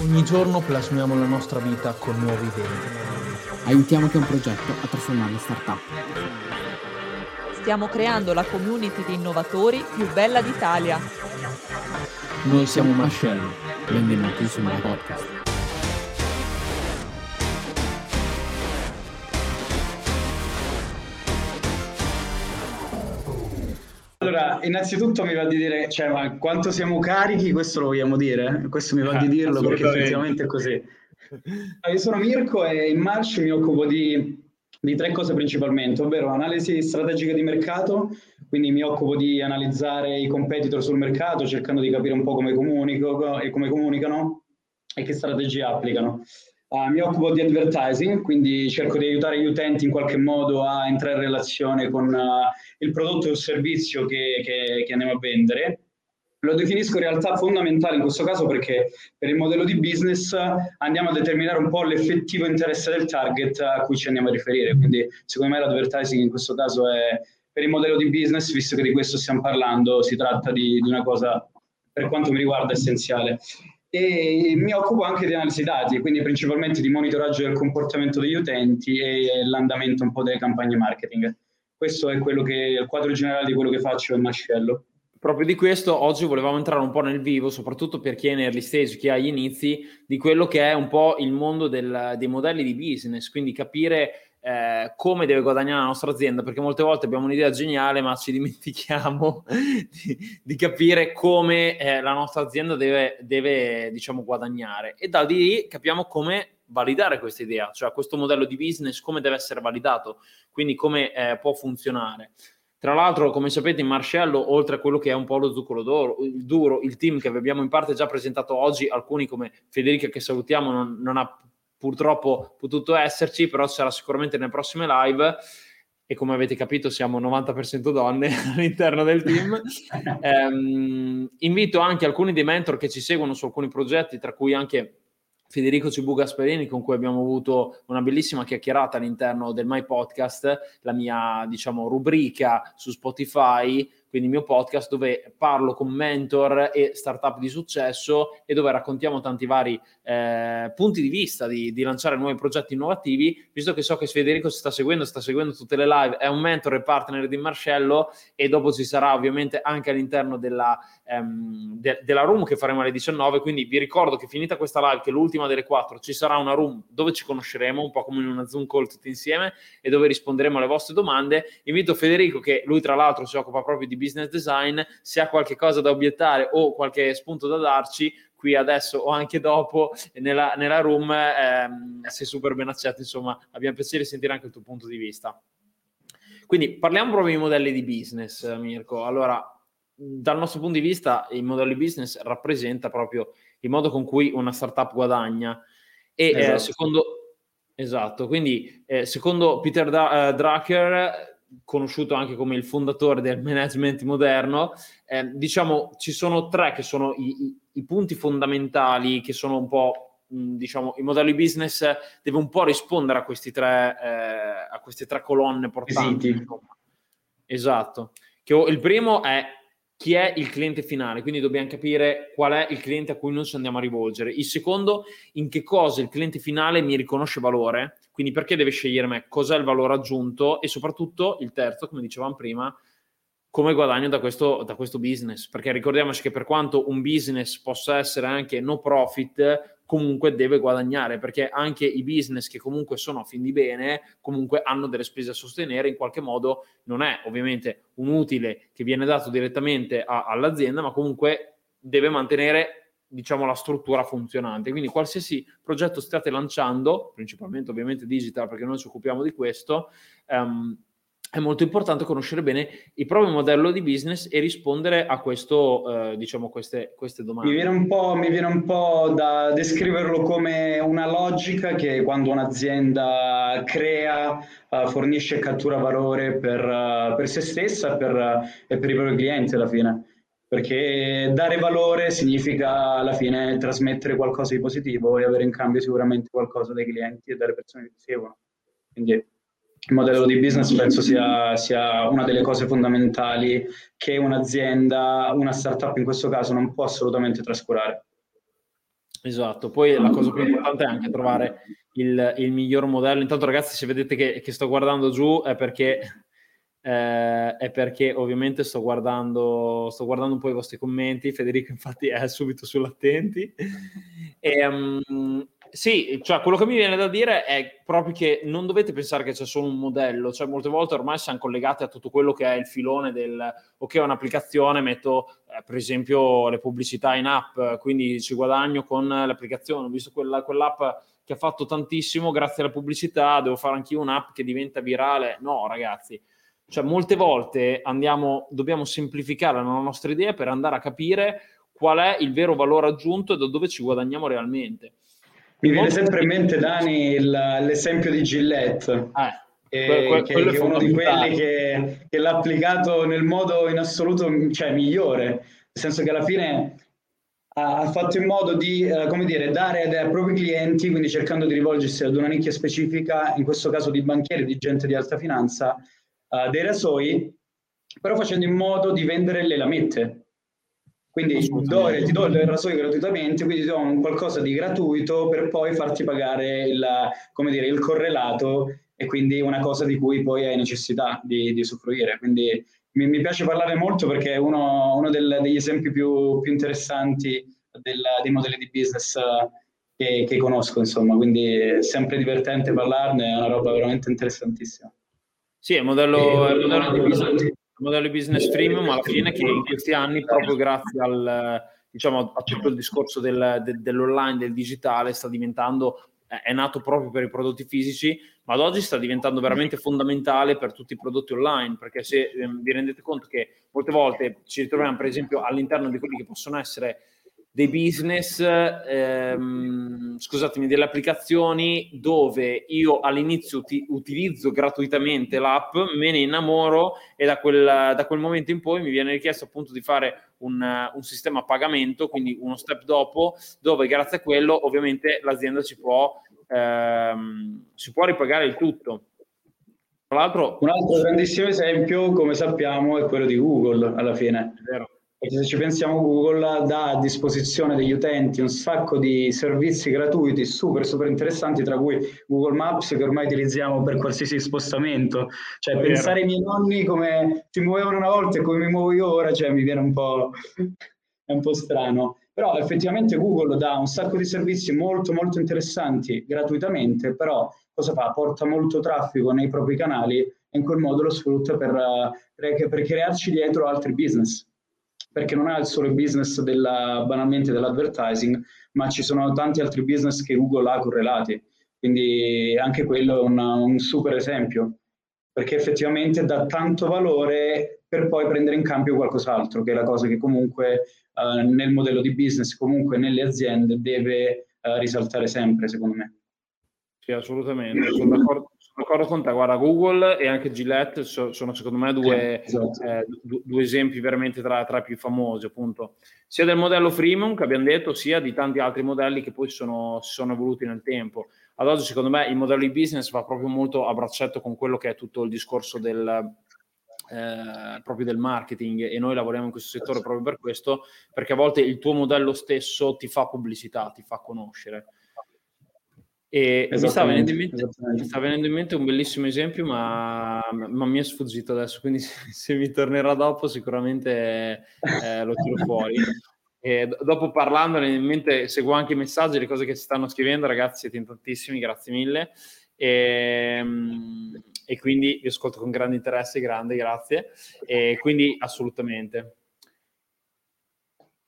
Ogni giorno plasmiamo la nostra vita con nuove idee. Aiutiamo ha un progetto a trasformarlo in startup. Stiamo creando la community di innovatori più bella d'Italia. Noi siamo Marcello. Benvenuti su My Podcast. Innanzitutto mi va di dire, cioè, ma quanto siamo carichi, questo lo vogliamo dire? Questo mi va di dirlo perché effettivamente è così. Io sono Mirko e in March mi occupo di, di tre cose principalmente, ovvero analisi strategica di mercato, quindi mi occupo di analizzare i competitor sul mercato, cercando di capire un po' come, comunico, e come comunicano e che strategie applicano. Uh, mi occupo di advertising, quindi cerco di aiutare gli utenti in qualche modo a entrare in relazione con uh, il prodotto o il servizio che, che, che, andiamo a vendere. Lo definisco in realtà fondamentale in questo caso perché per il modello di business andiamo a determinare un po' l'effettivo interesse del target a cui ci andiamo a riferire. Quindi secondo me l'advertising in questo caso è per il modello di business, visto che di questo stiamo parlando, si tratta di, di una cosa per quanto mi riguarda essenziale e mi occupo anche di analisi dati, quindi principalmente di monitoraggio del comportamento degli utenti e l'andamento un po' delle campagne marketing. Questo è che, il quadro generale di quello che faccio in Mascello. Proprio di questo oggi volevamo entrare un po' nel vivo, soprattutto per chi è in early stage, chi ha gli inizi, di quello che è un po' il mondo del, dei modelli di business, quindi capire eh, come deve guadagnare la nostra azienda, perché molte volte abbiamo un'idea geniale, ma ci dimentichiamo di, di capire come eh, la nostra azienda deve, deve, diciamo, guadagnare. E da lì capiamo come validare questa idea, cioè questo modello di business, come deve essere validato, quindi come eh, può funzionare. Tra l'altro, come sapete, in Marcello, oltre a quello che è un po' lo zucchero d'oro, il duro, il team che vi abbiamo in parte già presentato oggi, alcuni come Federica che salutiamo non, non ha purtroppo potuto esserci, però sarà sicuramente nelle prossime live e come avete capito siamo 90% donne all'interno del team. um, invito anche alcuni dei mentor che ci seguono su alcuni progetti, tra cui anche Federico Cibu Gasperini, con cui abbiamo avuto una bellissima chiacchierata all'interno del My Podcast, la mia, diciamo, rubrica su Spotify, quindi il mio podcast dove parlo con mentor e startup di successo e dove raccontiamo tanti vari eh, punti di vista di, di, lanciare nuovi progetti innovativi, visto che so che Federico si sta seguendo, sta seguendo tutte le live, è un mentor e partner di Marcello e dopo ci sarà ovviamente anche all'interno della, ehm, de, della room che faremo alle 19, quindi vi ricordo che finita questa live, che è l'ultima delle quattro, ci sarà una room dove ci conosceremo, un po' come in una Zoom call tutti insieme e dove risponderemo alle vostre domande. Invito Federico, che lui tra l'altro si occupa proprio di business design, se ha qualche cosa da obiettare o qualche spunto da darci, qui adesso o anche dopo nella, nella room, ehm, sei super ben accetto, insomma, abbiamo piacere di sentire anche il tuo punto di vista. Quindi parliamo proprio di modelli di business, Mirko. Allora, dal nostro punto di vista, il modello di business rappresenta proprio il modo con cui una startup guadagna. E eh, esatto. eh, secondo, esatto, quindi eh, secondo Peter da- uh, Drucker conosciuto anche come il fondatore del management moderno, eh, diciamo ci sono tre che sono i, i, i, punti fondamentali che sono un po', mh, diciamo, il modello di business deve un po' rispondere a, questi tre, eh, a queste tre colonne portanti. Esatto. Che, il primo è chi è il cliente finale, quindi dobbiamo capire qual è il cliente a cui noi ci andiamo a rivolgere. Il secondo, in che cosa il cliente finale mi riconosce valore, quindi perché deve scegliere me, cos'è il valore aggiunto? E soprattutto il terzo, come dicevamo prima, come guadagno da questo, da questo business, perché ricordiamoci che per quanto un business possa essere anche no profit, comunque deve guadagnare perché anche i business che comunque sono a fin di bene comunque hanno delle spese a sostenere in qualche modo non è ovviamente un utile che viene dato direttamente a, all'azienda ma comunque deve mantenere diciamo la struttura funzionante quindi qualsiasi progetto stiate lanciando principalmente ovviamente digital perché noi ci occupiamo di questo um, è molto importante conoscere bene il proprio modello di business e rispondere a questo, eh, diciamo, queste, queste domande. Mi viene, mi viene, un po', da descriverlo come una logica che quando un'azienda crea, uh, fornisce e cattura valore per, uh, per se stessa per, uh, e per i propri clienti alla fine. Perché dare valore significa alla fine trasmettere qualcosa di positivo e avere in cambio sicuramente qualcosa dai clienti e dalle persone che ti seguono. Quindi il modello di business penso sia, sia, una delle cose fondamentali che un'azienda, una startup in questo caso, non può assolutamente trascurare. Esatto, poi la cosa più importante è anche trovare il, il miglior modello. Intanto ragazzi, se vedete che, che sto guardando giù è perché, eh, è perché ovviamente sto guardando, sto guardando un po' i vostri commenti. Federico infatti è subito sull'attenti. E, um, sì, cioè quello che mi viene da dire è proprio che non dovete pensare che c'è solo un modello, cioè molte volte ormai siamo collegati a tutto quello che è il filone del ok, ho un'applicazione, metto eh, per esempio le pubblicità in app, quindi ci guadagno con l'applicazione, ho visto quella, quell'app che ha fatto tantissimo grazie alla pubblicità, devo fare anch'io un'app che diventa virale. No, ragazzi, cioè molte volte andiamo, dobbiamo semplificare la nostra idea per andare a capire qual è il vero valore aggiunto e da dove ci guadagniamo realmente. Mi viene sempre in mente, Dani, il, l'esempio di Gillette. Eh, que- que- che, che è uno di quelli che, che, l'ha applicato nel modo in assoluto cioè, migliore, nel senso che alla fine ha, ha fatto in modo di eh, come dire, dare ai propri clienti, quindi cercando di rivolgersi ad una nicchia specifica, in questo caso di banchieri, di gente di alta finanza, uh, dei rasoi, però facendo in modo di vendere le lamette. Quindi do, ti do il rasoio gratuitamente, quindi ti do un qualcosa di gratuito per poi farti pagare il, dire, il correlato e quindi una cosa di cui poi hai necessità di, di usufruire. Quindi mi, mi, piace parlare molto perché è uno, uno del, degli esempi più, più interessanti del, dei modelli di business che, che, conosco, insomma, quindi è sempre divertente parlarne, è una roba veramente interessantissima. Sì, è un modello, e, modello di business modello di business freemium alla fine che in questi anni, proprio grazie al, diciamo, a tutto il discorso del, de, dell'online, del digitale, sta diventando, è nato proprio per i prodotti fisici, ma ad oggi sta diventando veramente fondamentale per tutti i prodotti online, perché se eh, vi rendete conto che molte volte ci ritroviamo per esempio all'interno di quelli che possono essere dei business, ehm, scusatemi, delle applicazioni dove io all'inizio uti- utilizzo gratuitamente l'app, me ne innamoro e da quel, da quel, momento in poi mi viene richiesto appunto di fare un, un, sistema a pagamento, quindi uno step dopo, dove grazie a quello ovviamente l'azienda ci può, ehm, si può ripagare il tutto. Tra l'altro, un altro grandissimo esempio, come sappiamo, è quello di Google alla fine. È vero se ci pensiamo Google dà a disposizione degli utenti un sacco di servizi gratuiti super super interessanti tra cui Google Maps che ormai utilizziamo per qualsiasi spostamento cioè È pensare vero. ai miei nonni come si muovevano una volta e come mi muovo io ora cioè mi viene un po' un po' strano però effettivamente Google dà un sacco di servizi molto molto interessanti gratuitamente però cosa fa? porta molto traffico nei propri canali e in quel modo lo sfrutta per, per, per crearci dietro altri business perché non ha il solo business della, banalmente dell'advertising, ma ci sono tanti altri business che Google ha correlati. Quindi anche quello è una, un super esempio, perché effettivamente dà tanto valore per poi prendere in cambio qualcos'altro, che è la cosa che comunque uh, nel modello di business, comunque nelle aziende, deve uh, risaltare sempre, secondo me. Sì, assolutamente, sono d'accordo, d'accordo con te, guarda, Google e anche Gillette sono secondo me due, esatto. eh, due esempi veramente tra, tra, i più famosi, appunto, sia del modello freemium che abbiamo detto, sia di tanti altri modelli che poi sono, si sono evoluti nel tempo. Ad oggi, secondo me, il modello di business va proprio molto a braccetto con quello che è tutto il discorso del, eh, proprio del marketing e noi lavoriamo in questo settore proprio per questo, perché a volte il tuo modello stesso ti fa pubblicità, ti fa conoscere. E mi sta, mente, mi sta, venendo in mente un bellissimo esempio, ma, ma mi è sfuggito adesso, quindi se, se mi tornerà dopo sicuramente eh, lo tiro fuori. E dopo parlandone in mente seguo anche i messaggi, le cose che si stanno scrivendo, ragazzi siete in tantissimi, grazie mille. E, ehm, e quindi vi ascolto con grande interesse, grande, grazie. E quindi assolutamente.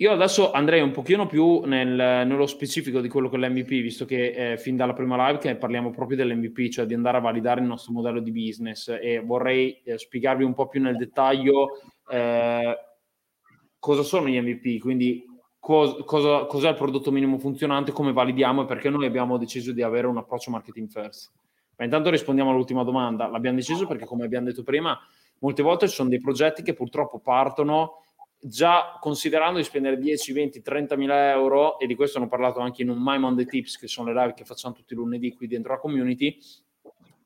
Io adesso andrei un pochino più nel, nello specifico di quello che è l'MVP, visto che eh, fin dalla prima live che parliamo proprio dell'MVP, cioè di andare a validare il nostro modello di business e vorrei eh, spiegarvi un po' più nel dettaglio eh, cosa sono gli MVP, quindi cos- cosa, cos'è il prodotto minimo funzionante, come validiamo e perché noi abbiamo deciso di avere un approccio marketing first. Ma intanto rispondiamo all'ultima domanda. L'abbiamo deciso perché, come abbiamo detto prima, molte volte ci sono dei progetti che purtroppo partono già considerando di spendere 10, 20, 30 mila euro, e di questo hanno parlato anche in un My Monday Tips, che sono le live che facciamo tutti i lunedì qui dentro la community,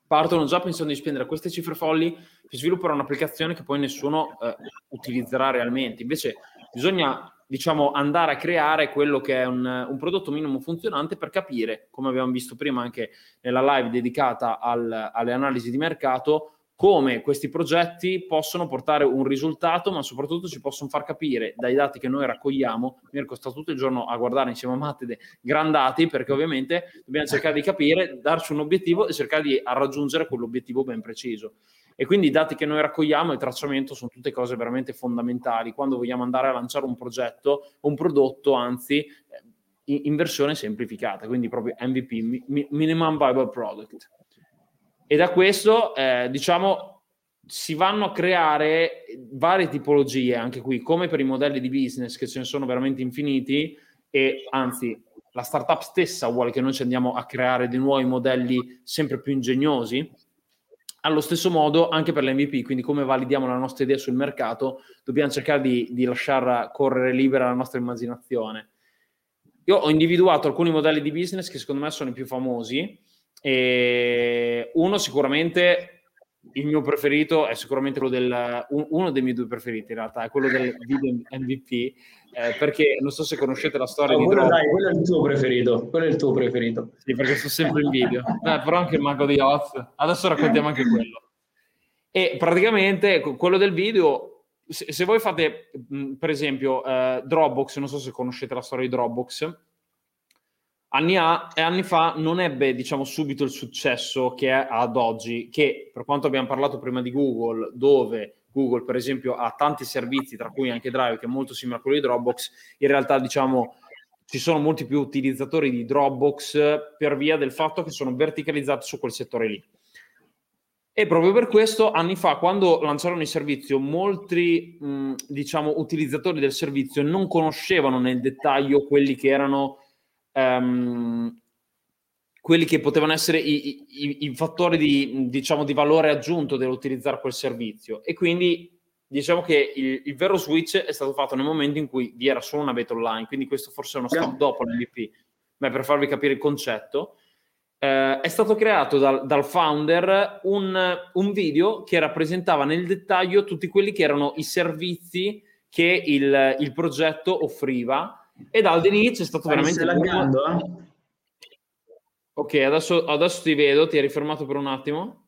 partono già pensando di spendere queste cifre folli per sviluppare un'applicazione che poi nessuno eh, utilizzerà realmente. Invece bisogna diciamo, andare a creare quello che è un, un, prodotto minimo funzionante per capire, come abbiamo visto prima anche nella live dedicata al, alle analisi di mercato, come questi progetti possono portare un risultato, ma soprattutto ci possono far capire dai dati che noi raccogliamo. Mirko sta tutto il giorno a guardare insieme a Mattede gran dati, perché ovviamente dobbiamo cercare di capire, darci un obiettivo e cercare di raggiungere quell'obiettivo ben preciso. E quindi i dati che noi raccogliamo e il tracciamento sono tutte cose veramente fondamentali quando vogliamo andare a lanciare un progetto, un prodotto, anzi, in versione semplificata, quindi proprio MVP, Minimum Viable Product. E da questo, eh, diciamo, si vanno a creare varie tipologie, anche qui, come per i modelli di business, che ce ne sono veramente infiniti, e anzi, la startup stessa vuole che noi ci andiamo a creare dei nuovi modelli sempre più ingegnosi. Allo stesso modo, anche per l'MVP, quindi come validiamo la nostra idea sul mercato, dobbiamo cercare di, di lasciar correre libera la nostra immaginazione. Io ho individuato alcuni modelli di business che secondo me sono i più famosi, e uno sicuramente il mio preferito è sicuramente quello del uno dei miei due preferiti in realtà è quello del video MVP eh, perché non so se conoscete la storia no, di quello, dai, quello è il tuo preferito quello è il tuo preferito. Sì perché sto sempre in video. Eh, però anche il mago di Oz. Adesso raccontiamo anche quello. E praticamente quello del video se, se voi fate per esempio eh, Dropbox non so se conoscete la storia di Dropbox anni, a, anni fa non ebbe diciamo subito il successo che è ad oggi, che per quanto abbiamo parlato prima di Google, dove Google per esempio ha tanti servizi, tra cui anche Drive, che è molto simile a quello di Dropbox, in realtà diciamo ci sono molti più utilizzatori di Dropbox per via del fatto che sono verticalizzati su quel settore lì. E proprio per questo, anni fa, quando lanciarono il servizio, molti mh, diciamo, utilizzatori del servizio non conoscevano nel dettaglio quelli che erano um, quelli che potevano essere i, i, i fattori di, diciamo, di valore aggiunto dell'utilizzare quel servizio. E quindi diciamo che il, il, vero switch è stato fatto nel momento in cui vi era solo una beta online, quindi questo forse è uno step dopo l'MVP, ma per farvi capire il concetto. Eh, è stato creato dal, dal founder un, un, video che rappresentava nel dettaglio tutti quelli che erano i servizi che il, il progetto offriva e dall'inizio è stato Stai veramente... Laggando, eh? Ok, adesso, adesso ti vedo, ti eri fermato per un attimo.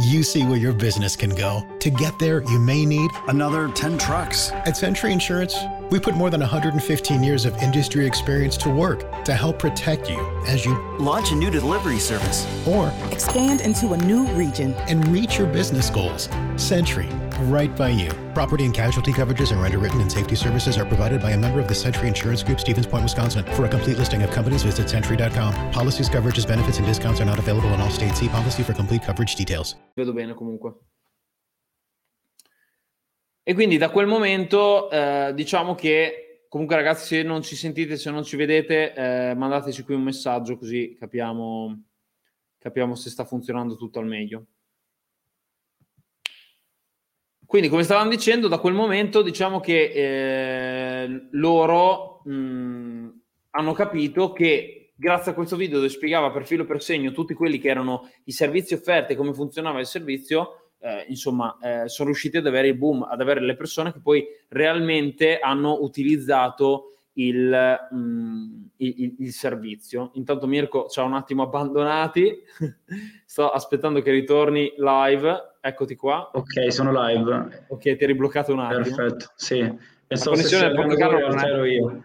You see where your business can go. To get there, you may need another 10 trucks. At Century Insurance, we put more than 115 years of industry experience to work to help protect you as you launch a new delivery service or expand into a new region and reach your business goals. Century right by you. Property and casualty coverages are underwritten and safety services are provided by a member of the Century Insurance Group, Stevens Point, Wisconsin. For a complete listing of companies, visit century.com. Policies, coverages, benefits, and discounts are not available in all states. See policy for complete coverage details. Vedo bene comunque. E quindi da quel momento eh, diciamo che comunque ragazzi se non ci sentite, se non ci vedete, eh, mandateci qui un messaggio così capiamo, capiamo se sta funzionando tutto al meglio. Quindi, come stavamo dicendo, da quel momento diciamo che eh, loro mh, hanno capito che grazie a questo video dove spiegava per filo per segno tutti quelli che erano i servizi offerti e come funzionava il servizio, eh, insomma, eh, sono riusciti ad avere il boom, ad avere le persone che poi realmente hanno utilizzato il, mh, il, il, servizio. Intanto Mirko ci ha un attimo abbandonati, sto aspettando che ritorni live, eccoti qua. Ok, sono live. Ok, ti eri bloccato un attimo. Perfetto, sì. Pensavo La connessione del portogallo ero io.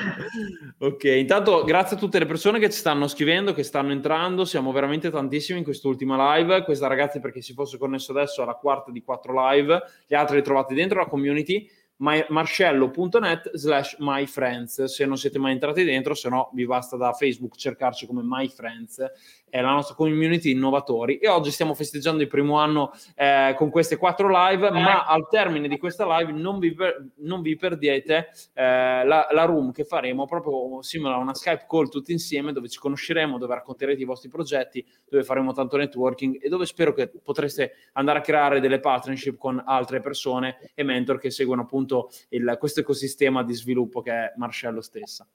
ok, intanto grazie a tutte le persone che ci stanno scrivendo, che stanno entrando, siamo veramente tantissimi in quest'ultima live. Questa ragazzi perché si fosse connesso adesso alla quarta di quattro live, gli altri li trovate dentro la community marcello.net slash myfriends. Se non siete mai entrati dentro se no vi basta da facebook cercarci come myfriends è la nostra community innovatori e oggi stiamo festeggiando il primo anno eh, con queste quattro live ma al termine di questa live non vi, per, non vi perdete eh, la, la, room che faremo proprio simile a una Skype call tutti insieme dove ci conosceremo, dove racconterete i vostri progetti dove faremo tanto networking e dove spero che potreste andare a creare delle partnership con altre persone e mentor che seguono appunto il, questo ecosistema di sviluppo che è Marcello stessa.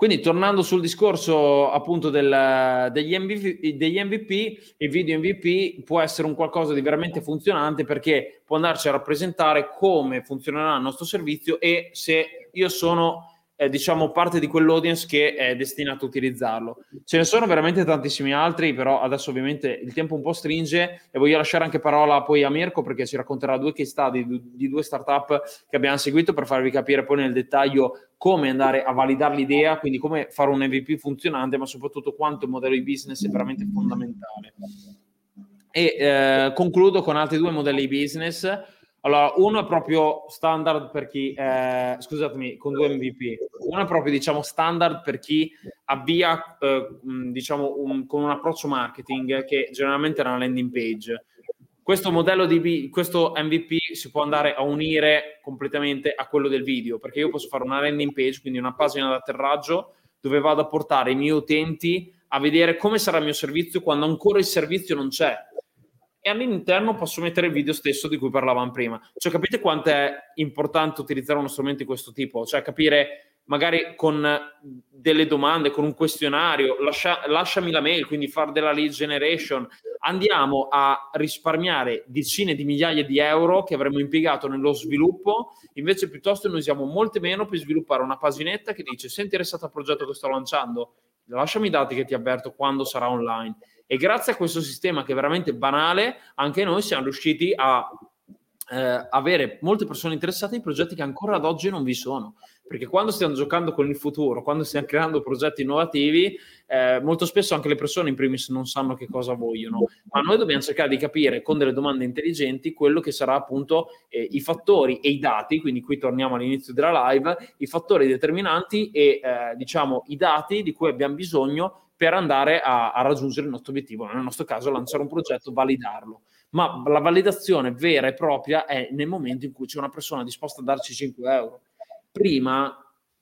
Quindi tornando sul discorso appunto del, degli, MVP, degli, MVP, il video MVP può essere un qualcosa di veramente funzionante perché può andarci a rappresentare come funzionerà il nostro servizio e se io sono eh, diciamo parte di quell'audience che è destinato a utilizzarlo. Ce ne sono veramente tantissimi altri, però adesso ovviamente il tempo un po' stringe e voglio lasciare anche parola poi a Mirko perché ci racconterà due case study di, due startup che abbiamo seguito per farvi capire poi nel dettaglio come andare a validare l'idea, quindi come fare un MVP funzionante, ma soprattutto quanto il modello di business è veramente fondamentale. E eh, concludo con altri due modelli di business allora, uno è proprio standard per chi, eh, scusatemi, con due MVP. Uno è proprio, diciamo, standard per chi avvia, eh, diciamo, un, con un approccio marketing che generalmente è una landing page. Questo modello di questo MVP si può andare a unire completamente a quello del video, perché io posso fare una landing page, quindi una pagina d'atterraggio dove vado a portare i miei utenti a vedere come sarà il mio servizio quando ancora il servizio non c'è e all'interno posso mettere il video stesso di cui parlavamo prima. Cioè, capite quanto è importante utilizzare uno strumento di questo tipo? Cioè, capire magari con delle domande, con un questionario, lascia, lasciami la mail, quindi fare della lead generation, andiamo a risparmiare decine di migliaia di euro che avremmo impiegato nello sviluppo, invece piuttosto noi usiamo molte meno per sviluppare una paginetta che dice sei interessato al progetto che sto lanciando, lasciami i dati che ti avverto quando sarà online e grazie a questo sistema che è veramente banale, anche noi siamo riusciti a eh, avere molte persone interessate in progetti che ancora ad oggi non vi sono. Perché quando stiamo giocando con il futuro, quando stiamo creando progetti innovativi, eh, molto spesso anche le persone in primis non sanno che cosa vogliono, ma noi dobbiamo cercare di capire con delle domande intelligenti quello che sarà appunto eh, i fattori e i dati, quindi qui torniamo all'inizio della live, i fattori determinanti e eh, diciamo i dati di cui abbiamo bisogno per andare a, a, raggiungere il nostro obiettivo, nel nostro caso lanciare un progetto, validarlo. Ma la validazione vera e propria è nel momento in cui c'è una persona disposta a darci 5 euro. Prima,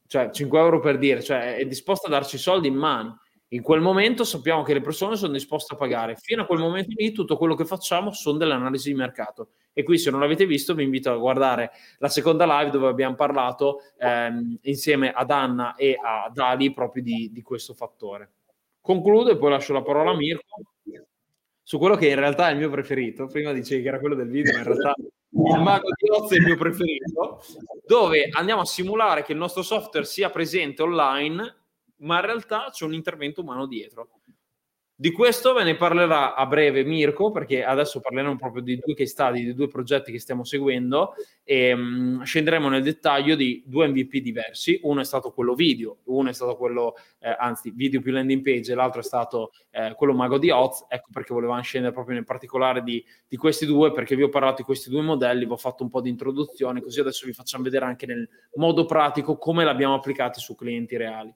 cioè 5 euro per dire, cioè è disposta a darci soldi in mano. In quel momento sappiamo che le persone sono disposte a pagare. Fino a quel momento lì tutto quello che facciamo sono delle analisi di mercato. E qui se non l'avete visto vi invito a guardare la seconda live dove abbiamo parlato ehm, insieme ad Anna e a Dali proprio di, di questo fattore. Concludo e poi lascio la parola a Mirko su quello che in realtà è il mio preferito. Prima dicevi che era quello del video, ma in realtà il mago di Oz è il mio preferito, dove andiamo a simulare che il nostro software sia presente online, ma in realtà c'è un intervento umano dietro. Di questo ve ne parlerà a breve Mirko, perché adesso parleremo proprio di due case study, di due progetti che stiamo seguendo e um, scenderemo nel dettaglio di due MVP diversi. Uno è stato quello video, uno è stato quello, eh, anzi, video più landing page, e l'altro è stato eh, quello mago di Oz. Ecco perché volevamo scendere proprio nel particolare di, di, questi due, perché vi ho parlato di questi due modelli, vi ho fatto un po' di introduzione, così adesso vi facciamo vedere anche nel modo pratico come l'abbiamo applicati su clienti reali.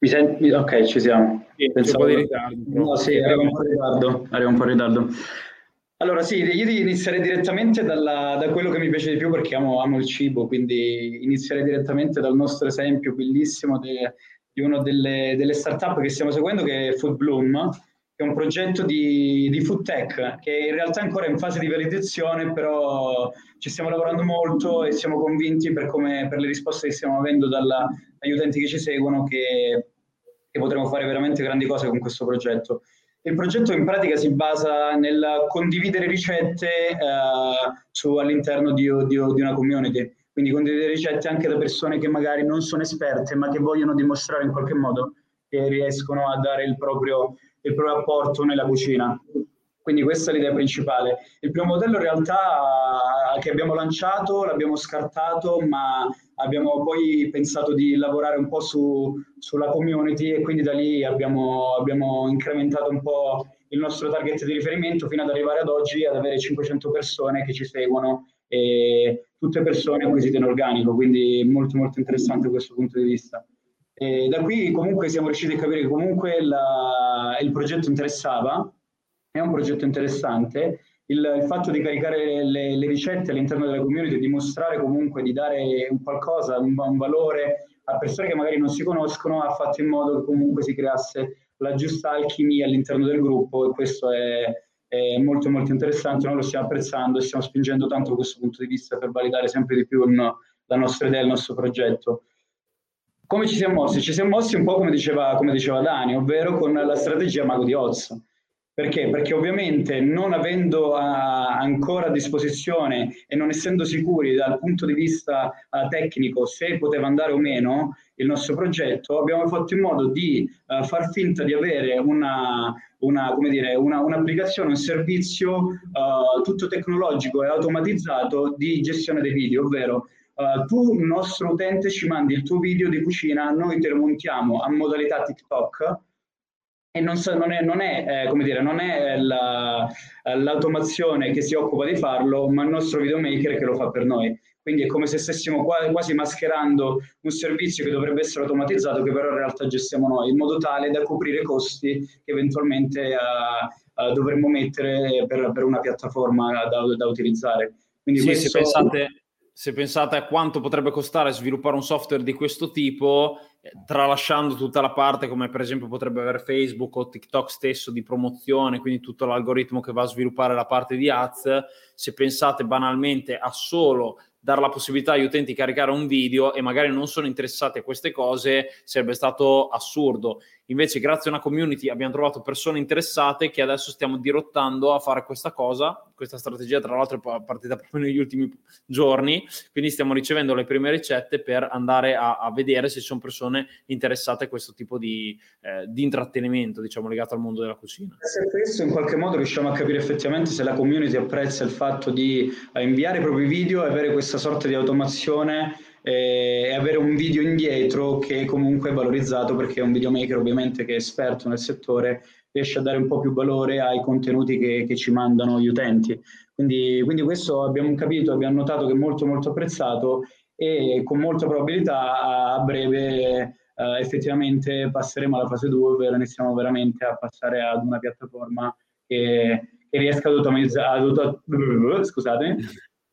Mi senti? Ok, ci siamo. Sì, Pensavo... un po' di ritardo. No, sì, arriva un po' in ritardo. Arriva un po' in ritardo. Allora sì, io inizierei direttamente dalla, da quello che mi piace di più perché amo, amo, il cibo, quindi inizierei direttamente dal nostro esempio bellissimo de, di una delle, delle start-up che stiamo seguendo che è Food Bloom, che è un progetto di, di food tech che in realtà è ancora in fase di validazione, però ci stiamo lavorando molto e siamo convinti per, come, per le risposte che stiamo avendo dalla, dagli utenti che ci seguono che, che potremo fare veramente grandi cose con questo progetto. Il progetto in pratica si basa nel condividere ricette eh, su, all'interno di, di, di, una community, quindi condividere ricette anche da persone che magari non sono esperte ma che vogliono dimostrare in qualche modo che riescono a dare il proprio, il proprio apporto nella cucina. Quindi questa è l'idea principale. Il primo modello in realtà che abbiamo lanciato l'abbiamo scartato, ma abbiamo poi pensato di lavorare un po' su, sulla community e quindi da lì abbiamo, abbiamo incrementato un po' il nostro target di riferimento fino ad arrivare ad oggi ad avere 500 persone che ci seguono e tutte persone acquisite in organico, quindi molto molto interessante questo punto di vista. E da qui comunque siamo riusciti a capire che comunque la, il progetto interessava è un progetto interessante. Il, il fatto di caricare le, le, ricette all'interno della community e dimostrare comunque di dare un qualcosa, un, un valore a persone che magari non si conoscono ha fatto in modo che comunque si creasse la giusta alchimia all'interno del gruppo e questo è, è molto molto interessante, noi lo stiamo apprezzando e stiamo spingendo tanto da questo punto di vista per validare sempre di più la nostra idea, il nostro progetto. Come ci siamo mossi? Ci siamo mossi un po' come diceva, come diceva Dani, ovvero con la strategia Mago di Oz. Perché? Perché ovviamente non avendo uh, ancora a disposizione e non essendo sicuri dal punto di vista uh, tecnico se poteva andare o meno il nostro progetto, abbiamo fatto in modo di uh, far finta di avere una, una, dire, una, un'applicazione, un servizio tutto tecnologico e automatizzato di gestione dei video, ovvero tu, nostro utente, ci mandi il tuo video di cucina, noi te lo montiamo a modalità TikTok e non, so, non è, non è, eh, come dire, non è la, l'automazione che si occupa di farlo, ma il nostro videomaker che lo fa per noi. Quindi è come se stessimo quasi mascherando un servizio che dovrebbe essere automatizzato, che però in realtà gestiamo noi, in modo tale da coprire costi che eventualmente uh, uh, dovremmo mettere per, per una piattaforma da, da utilizzare. Quindi sì, questo... se pensate se pensate a quanto potrebbe costare sviluppare un software di questo tipo, eh, tralasciando tutta la parte come per esempio potrebbe avere Facebook o TikTok stesso di promozione, quindi tutto l'algoritmo che va a sviluppare la parte di ads, se pensate banalmente a solo dare la possibilità agli utenti di caricare un video e magari non sono interessati a queste cose, sarebbe stato assurdo. Invece, grazie a una community abbiamo trovato persone interessate che adesso stiamo dirottando a fare questa cosa. Questa strategia, tra l'altro, è partita proprio negli ultimi giorni. Quindi stiamo ricevendo le prime ricette per andare a, a vedere se ci sono persone interessate a questo tipo di, eh, di, intrattenimento, diciamo, legato al mondo della cucina. Se questo in qualche modo riusciamo a capire effettivamente se la community apprezza il fatto di eh, inviare i propri video e avere questa sorta di automazione e avere un video indietro che comunque è valorizzato perché un videomaker ovviamente che è esperto nel settore riesce a dare un po' più valore ai contenuti che, che ci mandano gli utenti. Quindi, quindi, questo abbiamo capito, abbiamo notato che è molto molto apprezzato e con molta probabilità a breve eh, effettivamente passeremo alla fase 2, ovvero iniziamo veramente a passare ad una piattaforma che, che riesca ad automatizzare, ad, scusate,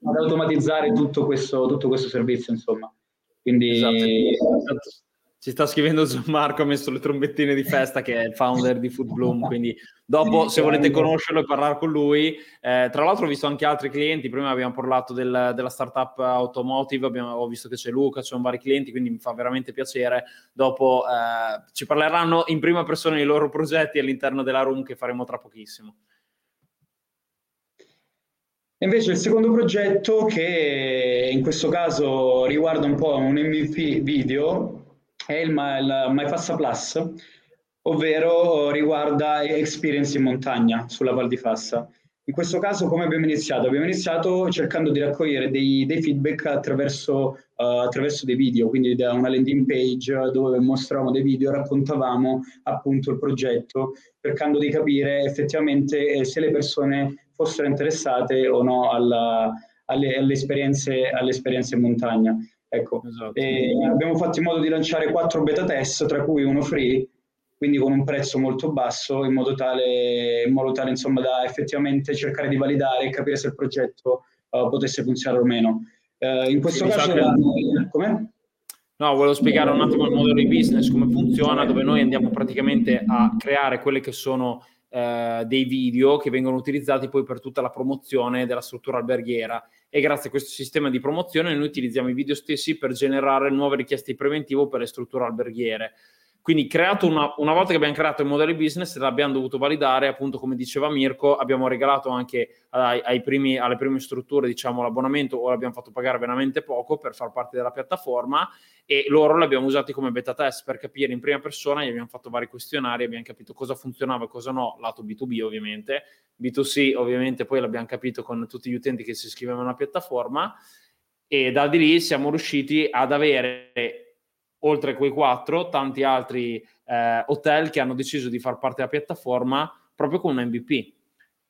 ad automatizzare tutto questo, tutto questo servizio, insomma. Quindi... Esatto. Ci sta scrivendo Gianmarco, ha messo le trombettine di festa, che è il founder di Food Bloom, quindi dopo se volete conoscerlo e parlare con lui, eh, tra l'altro ho visto anche altri clienti, prima abbiamo parlato del, della startup automotive, abbiamo, ho visto che c'è Luca, ci sono vari clienti, quindi mi fa veramente piacere, dopo eh, ci parleranno in prima persona dei loro progetti all'interno della room che faremo tra pochissimo. Invece il secondo progetto, che in questo caso riguarda un po' un MVP video, è il, il MyFassa Plus, ovvero riguarda Experience in montagna sulla Val di Fassa. In questo caso come abbiamo iniziato? Abbiamo iniziato cercando di raccogliere dei, dei feedback attraverso, uh, attraverso, dei video, quindi da una landing page dove mostravamo dei video, raccontavamo appunto il progetto, cercando di capire effettivamente eh, se le persone fossero interessate o no alla, alle, alle, esperienze, alle, esperienze, in montagna. Ecco. Esatto. abbiamo fatto in modo di lanciare quattro beta test, tra cui uno free, quindi con un prezzo molto basso, in modo tale, in modo tale insomma, da effettivamente cercare di validare e capire se il progetto uh, potesse funzionare o meno. Uh, in questo sì, caso, che... come? No, volevo spiegare un attimo il modello di business, come funziona, dove noi andiamo praticamente a creare quelle che sono eh, dei video che vengono utilizzati poi per tutta la promozione della struttura alberghiera e grazie a questo sistema di promozione noi utilizziamo i video stessi per generare nuove richieste di preventivo per le strutture alberghiere. Quindi una, una, volta che abbiamo creato il modello business l'abbiamo dovuto validare, appunto come diceva Mirko, abbiamo regalato anche ai, ai primi, alle prime strutture diciamo, l'abbonamento o l'abbiamo fatto pagare veramente poco per far parte della piattaforma e loro li abbiamo usati come beta test per capire in prima persona, gli abbiamo fatto vari questionari, abbiamo capito cosa funzionava e cosa no, lato B2B ovviamente, B2C ovviamente poi l'abbiamo capito con tutti gli utenti che si iscrivevano alla piattaforma e da di lì siamo riusciti ad avere oltre a quei quattro, tanti altri eh, hotel che hanno deciso di far parte della piattaforma proprio con un MVP.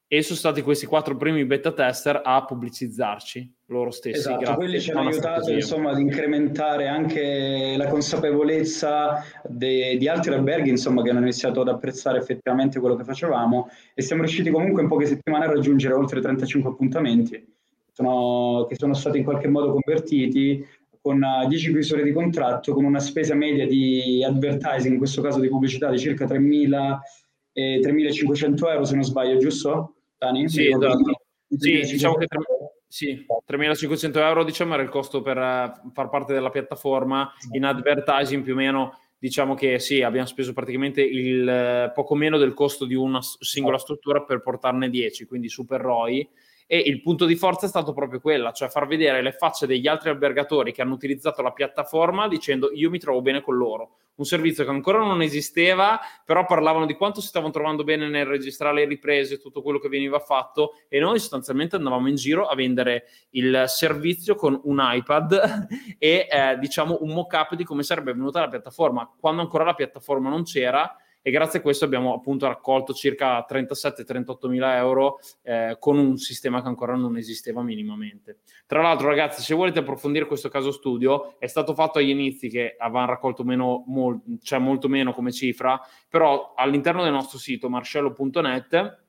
E sono stati questi quattro primi beta tester a pubblicizzarci loro stessi. Esatto, quelli ci hanno aiutato insomma, ad incrementare anche la consapevolezza de- di altri alberghi insomma, che hanno iniziato ad apprezzare effettivamente quello che facevamo e siamo riusciti comunque in poche settimane a raggiungere oltre 35 appuntamenti sono, che sono stati in qualche modo convertiti con 10 chiusure di contratto, con una spesa media di advertising, in questo caso di pubblicità, di circa 3.000 e 3.500 euro, se non sbaglio, giusto? Dani? Sì, esatto. Sì, diciamo che Sì, 3.500 euro diciamo era il costo per uh, far parte della piattaforma in advertising più o meno diciamo che sì, abbiamo speso praticamente il uh, poco meno del costo di una singola struttura per portarne 10, quindi super ROI e il punto di forza è stato proprio quella, cioè far vedere le facce degli altri albergatori che hanno utilizzato la piattaforma dicendo io mi trovo bene con loro. Un servizio che ancora non esisteva, però parlavano di quanto si stavano trovando bene nel registrare le riprese, tutto quello che veniva fatto e noi sostanzialmente andavamo in giro a vendere il servizio con un iPad e eh, diciamo un mock-up di come sarebbe venuta la piattaforma. Quando ancora la piattaforma non c'era, e grazie a questo abbiamo appunto raccolto circa 37-38 mila euro eh, con un sistema che ancora non esisteva minimamente. Tra l'altro ragazzi se volete approfondire questo caso studio è stato fatto agli inizi che avevano raccolto meno, mol, cioè molto meno come cifra, però all'interno del nostro sito marscello.net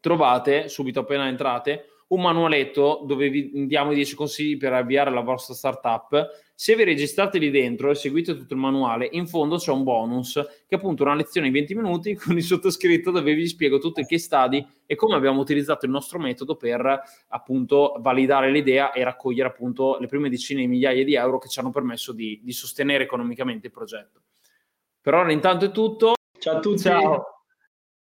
trovate subito appena entrate un manualetto dove vi diamo i 10 consigli per avviare la vostra startup. Se vi registrate lì dentro e seguite tutto il manuale, in fondo c'è un bonus che è appunto una lezione in 20 minuti con il sottoscritto dove vi spiego tutto il case study e come abbiamo utilizzato il nostro metodo per appunto validare l'idea e raccogliere appunto le prime decine di migliaia di euro che ci hanno permesso di, di sostenere economicamente il progetto. Per ora intanto è tutto. Ciao a tutti. Ciao.